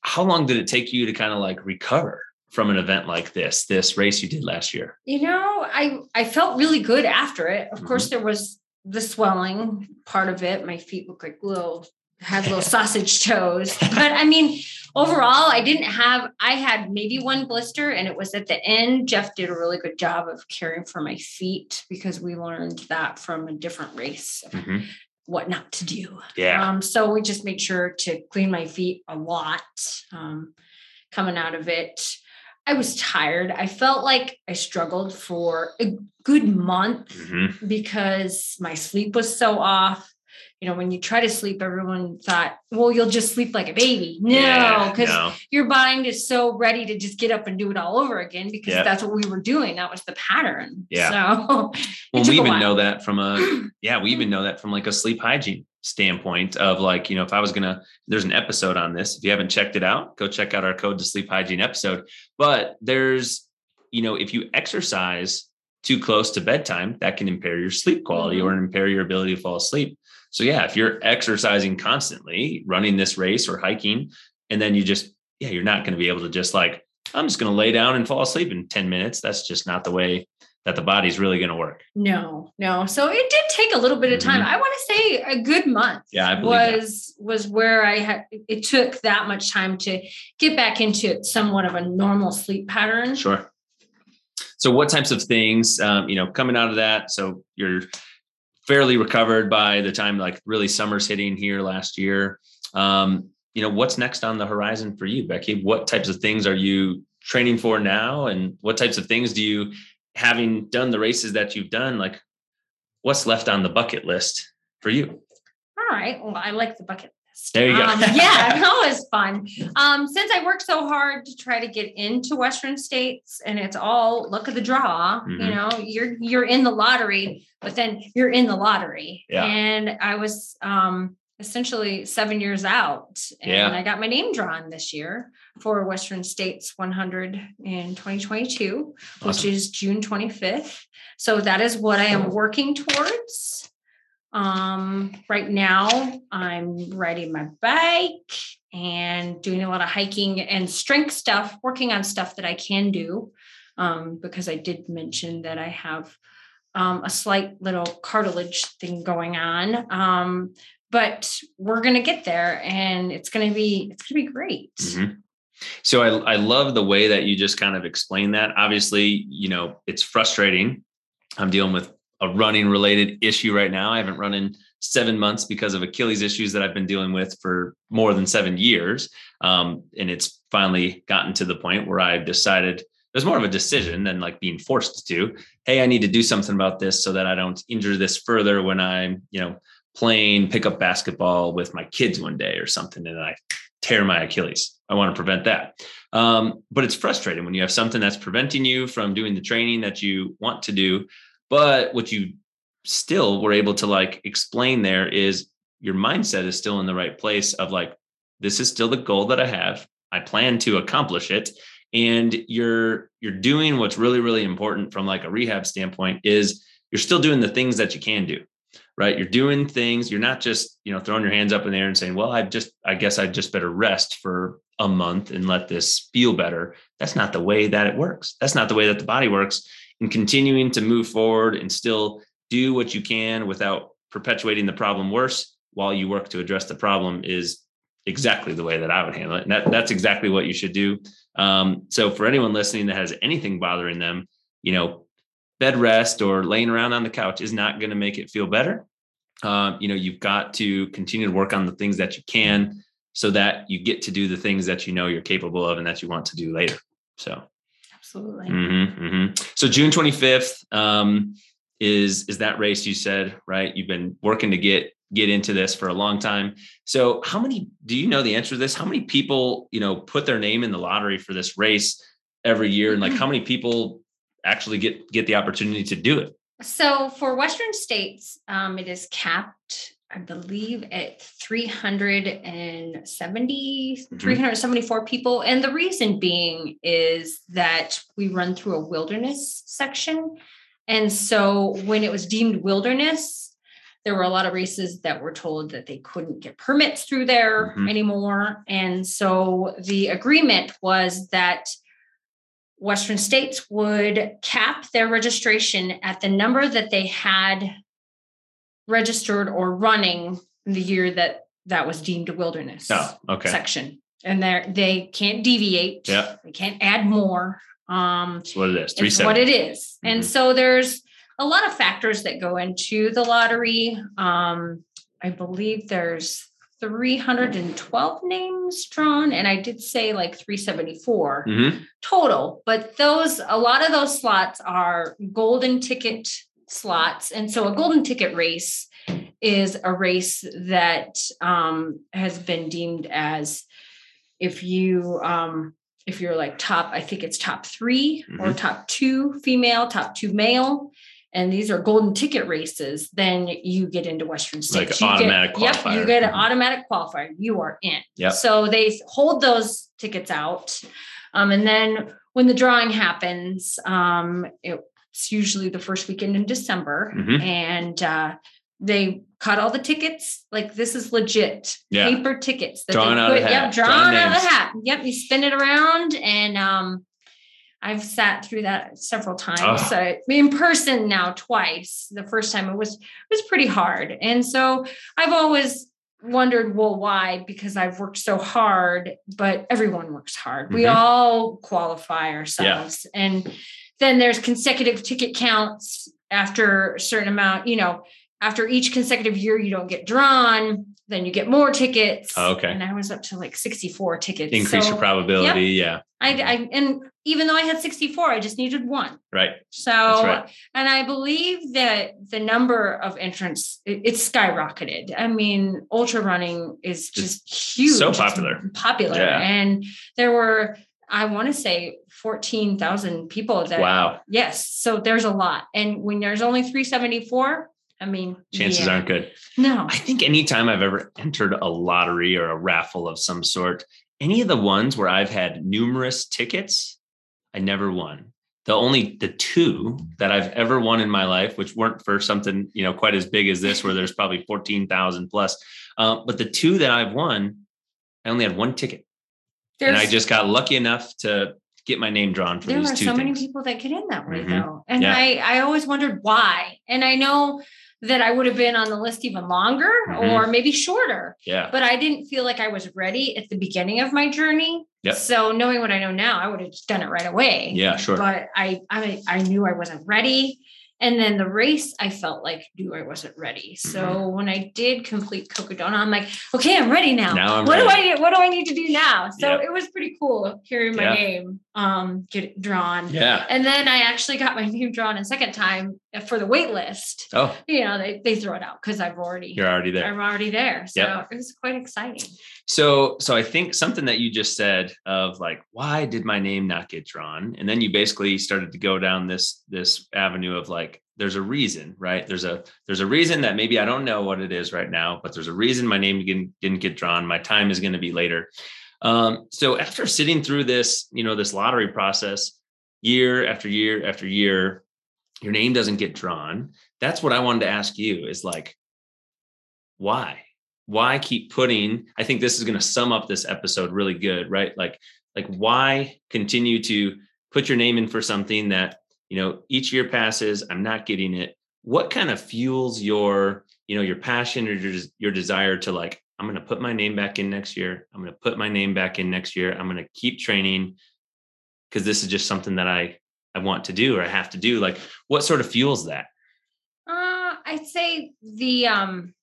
how long did it take you to kind of like recover from an event like this, this race you did last year? You know, I I felt really good after it. Of Mm-hmm. course, there was the swelling part of it. My feet looked like little had little <laughs> sausage toes. But I mean, overall, I didn't have. I had maybe one blister, and it was at the end. Jeff did a really good job of caring for my feet because we learned that from a different race, Mhm. what not to do. Yeah. Um, so we just made sure to clean my feet a lot um, coming out of it. I was tired. I felt like I struggled for a good month Mhm. because my sleep was so off. You know, when you try to sleep, everyone thought, well, you'll just sleep like a baby. No, Yeah, because no. your mind is so ready to just get up and do it all over again because Yeah. that's what we were doing. That was the pattern. Yeah. So <laughs> Well, we even know that from a <clears throat> yeah, we even know that from like a sleep hygiene standpoint of like, you know, if I was gonna, there's an episode on this. If you haven't checked it out, go check out our code to sleep hygiene episode. But there's, you know, if you exercise too close to bedtime, that can impair your sleep quality mm-hmm. or impair your ability to fall asleep. So yeah, if you're exercising constantly, running this race or hiking, and then you just, yeah, you're not going to be able to just like, I'm just going to lay down and fall asleep in 10 minutes. That's just not the way that the body's really going to work. No, no. So it did take a little bit of time. I want to say a good month. Mm-hmm. Yeah, I believe that. was was where I had. It took that much time to get back into somewhat of a normal sleep pattern. Sure. So, what types of things, um, you know, coming out of that? So, you're fairly recovered by the time like really summer's hitting here last year. Um, you know, what's next on the horizon for you, Becki? What types of things are you training for now? And what types of things do you, having done the races that you've done, like what's left on the bucket list for you? All right. Well, I like the bucket list. There you go. Um, yeah, <laughs> that was fun. Um, since I worked so hard to try to get into Western states, and it's all luck of the draw. You Mhm. know, you're you're in the lottery, but then you're in the lottery. Yeah. And I was um, essentially seven years out. And Yeah. I got my name drawn this year for Western States 100 in 2022, which is June 25th. So that is what I am working towards. Um, right now, I'm riding my bike and doing a lot of hiking and strength stuff, working on stuff that I can do. Um, because I did mention that I have um, a slight little cartilage thing going on. Um, but we're gonna get there and it's gonna be it's gonna be great. Mhm. So I, I love the way that you just kind of explain that. Obviously, you know, it's frustrating. I'm dealing with a running related issue right now. I haven't run in seven months because of Achilles issues that I've been dealing with for more than seven years. Um, and it's finally gotten to the point where I've decided it was more of a decision than like being forced to. Hey, I need to do something about this so that I don't injure this further when I'm, you know, playing pickup basketball with my kids one day or something, and I tear my Achilles. I want to prevent that. Um, but it's frustrating when you have something that's preventing you from doing the training that you want to do, but what you still were able to like explain there is your mindset is still in the right place of like, this is still the goal that I have. I plan to accomplish it. And you're you're doing what's really, really important from like a rehab standpoint is you're still doing the things that you can do right? You're doing things. You're not just you know throwing your hands up in the air and saying well i just i guess i just better rest for a month and let this feel better. That's not the way that it works. That's not the way that the body works. And continuing to move forward and still do what you can without perpetuating the problem worse while you work to address the problem is exactly the way that i would handle it. And that, that's exactly what you should do. Um, so for anyone listening that has anything bothering them you know bed rest or laying around on the couch is not going to make it feel better. Um, you know, you've got to continue to work on the things that you can so that you get to do the things that you know you're capable of and that you want to do later. So, Absolutely. mhm, mhm. so June 25th um, is is that race you said, right? You've been working to get get into this for a long time. So, how many do you know the answer to this? How many people, you know, put their name in the lottery for this race every year and like how many people actually get get the opportunity to do it. So for Western states, um, it is capped, I believe, at 370, Mhm. 374 people. And the reason being is that we run through a wilderness section. And so when it was deemed wilderness, there were a lot of races that were told that they couldn't get permits through there Mhm. anymore. And so the agreement was that Western states would cap their registration at the number that they had registered or running in the year that that was deemed a wilderness Oh, okay. section. And they they can't deviate. Yeah. They can't add more. Um, That's what it is. it's what it is. And Mhm. so there's a lot of factors that go into the lottery. Um, I believe there's 312 names drawn, and I did say like 374 Mhm. total, but those a lot of those slots are golden ticket slots. And so a golden ticket race is a race that um, has been deemed as if you um, if you're like top, I think it's top 3 or top two female, top two male, and these are golden ticket races, then you get into Western Like States. You automatic get, Yep, you get an Mhm. automatic qualifier. You are in. Yep. So they hold those tickets out. Um, and then when the drawing happens, um, it's usually the first weekend in December. Mhm. And uh, they cut all the tickets. Like this is legit Yeah. paper tickets that Drawn they out of put, the hat. Yep, Drawn drawn out of the hat. Yep, you spin it around and um I've sat through that several times. Oh. So in person now twice. The first time it was it was pretty hard. And so I've always wondered, well, why? Because I've worked so hard, but everyone works hard. We Mhm. all qualify ourselves. And then there's consecutive ticket counts after a certain amount, you know, after each consecutive year you don't get drawn, then you get more tickets. Oh, okay. And I was up to like 64 tickets. Increase So your probability. Yeah. I, I and even though I had 64, I just needed one. Right. So, right. and I believe that the number of entrants it, it's skyrocketed. I mean, ultra running is just huge, so It's popular. popular, Yeah. and there were I want to say 14,000 people that. Wow. Yes, so there's a lot, and when there's only 374, I mean, chances yeah. aren't good. No. I think anytime I've ever entered a lottery or a raffle of some sort, any of the ones where I've had numerous tickets, I never won. The only the two that I've ever won in my life, which weren't for something you know quite as big as this, where there's probably fourteen thousand plus, uh, but the two that I've won, I only had one ticket, There's, and I just got lucky enough to get my name drawn for there these are two so things. many people that get in that way Mhm. though. And Yeah. I, I always wondered why. And I know that I would have been on the list even longer Mhm. or maybe shorter, yeah, but I didn't feel like I was ready at the beginning of my journey. Yep. So knowing what I know now, I would have just done it right away. yeah, sure. But I, I I knew I wasn't ready. And then the race, I felt like knew I wasn't ready. So Mm-hmm. when I did complete Cocodona, I'm like, okay, I'm ready now. Now I'm what do ready. I what do I need to do now? So Yep. it was pretty cool hearing my Yeah. name um get drawn. yeah. And then I actually got my <laughs> name drawn a second time for the wait list. Oh, You know, they, they throw it out because I've already you're already there. I'm already there. So Yep. it was quite exciting. So, so I think something that you just said of like, why did my name not get drawn? And then you basically started to go down this this avenue of like, there's a reason, right? There's a there's a reason that maybe I don't know what it is right now, but there's a reason my name didn't, didn't get drawn. My time is going to be later. Um, so after sitting through this, you know, this lottery process, year after year after year, your name doesn't get drawn. That's what I wanted to ask you is like, why? why keep putting i think this is going to sum up this episode really good right like like why continue to put your name in for something that you know each year passes i'm not getting it what kind of fuels your you know your passion or your, your desire to like i'm going to put my name back in next year i'm going to put my name back in next year i'm going to keep training because this is just something that i i want to do or i have to do like what sort of fuels that Uh, I'd say the um,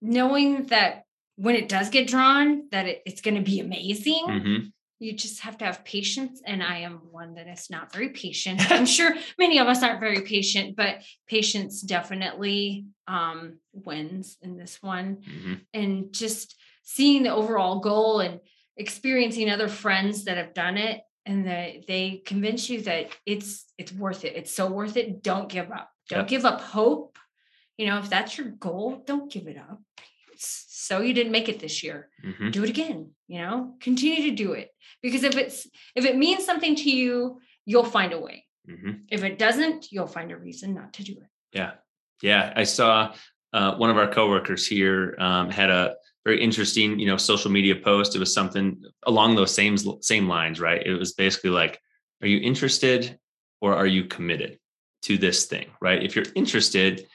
knowing that when it does get drawn, that it, it's going to be amazing. Mhm. You just have to have patience, and I am one that is not very patient. <laughs> I'm sure many of us aren't very patient, but patience definitely um, wins in this one. Mhm. And just seeing the overall goal and experiencing other friends that have done it and that they convince you that it's it's worth it. It's so worth it. Don't give up. Don't Yep. give up hope. You know, if that's your goal, don't give it up. So you didn't make it this year. Mhm. Do it again. You know, continue to do it because if it's if it means something to you, you'll find a way. Mhm. If it doesn't, you'll find a reason not to do it. Yeah. Yeah. I saw uh, one of our coworkers here um, had a very interesting, you know, social media post. It was something along those same same lines, right? It was basically like, are you interested or are you committed to this thing, right? If you're interested,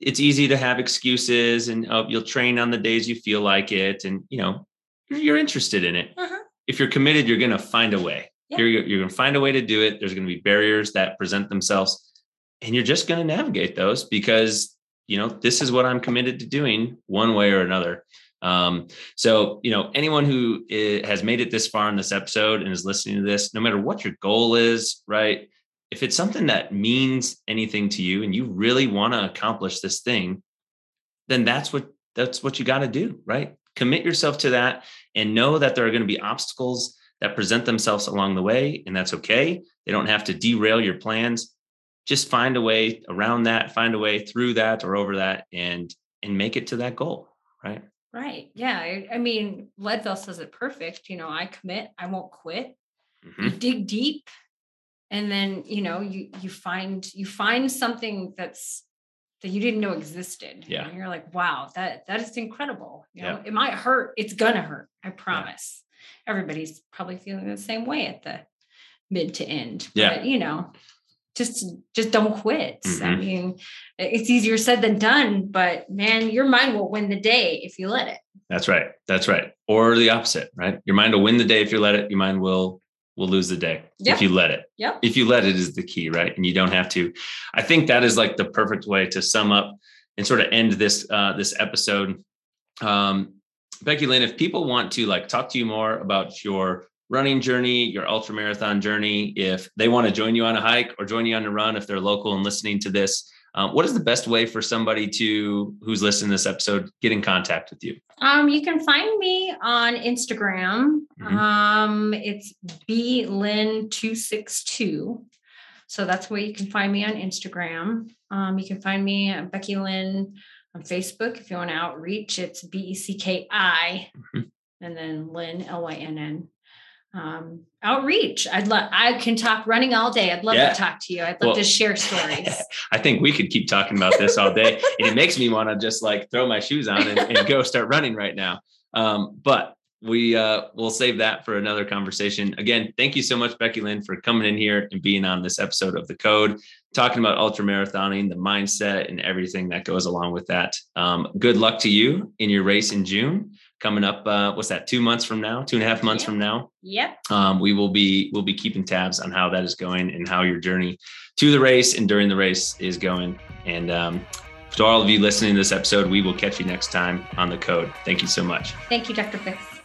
it's easy to have excuses and oh, you'll train on the days you feel like it, and you know, you're, you're interested in it. Uh-huh. If you're committed, you're going to find a way. Yeah. You're you're going to find a way to do it. There's going to be barriers that present themselves and you're just going to navigate those because you know this is what i'm committed to doing one way or another um, so you know anyone who has made it this far in this episode and is listening to this no matter what your goal is right if it's something that means anything to you and you really want to accomplish this thing then that's what that's what you got to do right commit yourself to that and know that there are going to be obstacles that present themselves along the way and that's okay they don't have to derail your plans just find a way around that find a way through that or over that and and make it to that goal right Right. Yeah. I, I mean, Leadville says it perfect. You know, I commit, I won't quit. Mhm. dig deep, and then you know you you find you find something that's that you didn't know existed. Yeah. And you're like, wow, that that is incredible. You know, Yeah. it might hurt. It's gonna hurt. I promise. Everybody's probably feeling the same way at the mid to end. Yeah. But you know, just just don't quit. I Mhm. mean, it's easier said than done, but man, your mind will win the day if you let it. that's right that's right or the opposite right your mind will win the day if you let it your mind will will lose the day Yep. if you let it Yep. if you let it is the key right and you don't have to i think that is like the perfect way to sum up and sort of end this uh this episode um becki lynn if people want to like talk to you more about your running journey your ultra marathon journey if they want to join you on a hike or join you on a run if they're local and listening to this um, what is the best way for somebody to who's listening to this episode get in contact with you Um, you can find me on Instagram. Mhm. Um, it's blyn262. So that's where you can find me on Instagram. Um, you can find me at Becki Lynn on Facebook if you want to outreach. It's B E C K I mm-hmm. and then Lynn L Y N N. Um, outreach. I'd love. I can talk running all day. I'd love yeah. to talk to you. I'd love well, to share <laughs> stories. I think we could keep talking about this all day, and it makes me want to just like throw my shoes on and, and go start running right now. Um, but we uh, will save that for another conversation. Again, thank you so much, Becki Lynn, for coming in here and being on this episode of the Code, talking about ultra marathoning, the mindset, and everything that goes along with that. Um, good luck to you in your race in June. Coming up, uh, what's that? Two months from now, two and a half months yep. from now. Yep. Um, we will be we'll be keeping tabs on how that is going and how your journey to the race and during the race is going. And um, to all of you listening to this episode, we will catch you next time on the Code. Thank you so much. Thank you, Dr. Fix.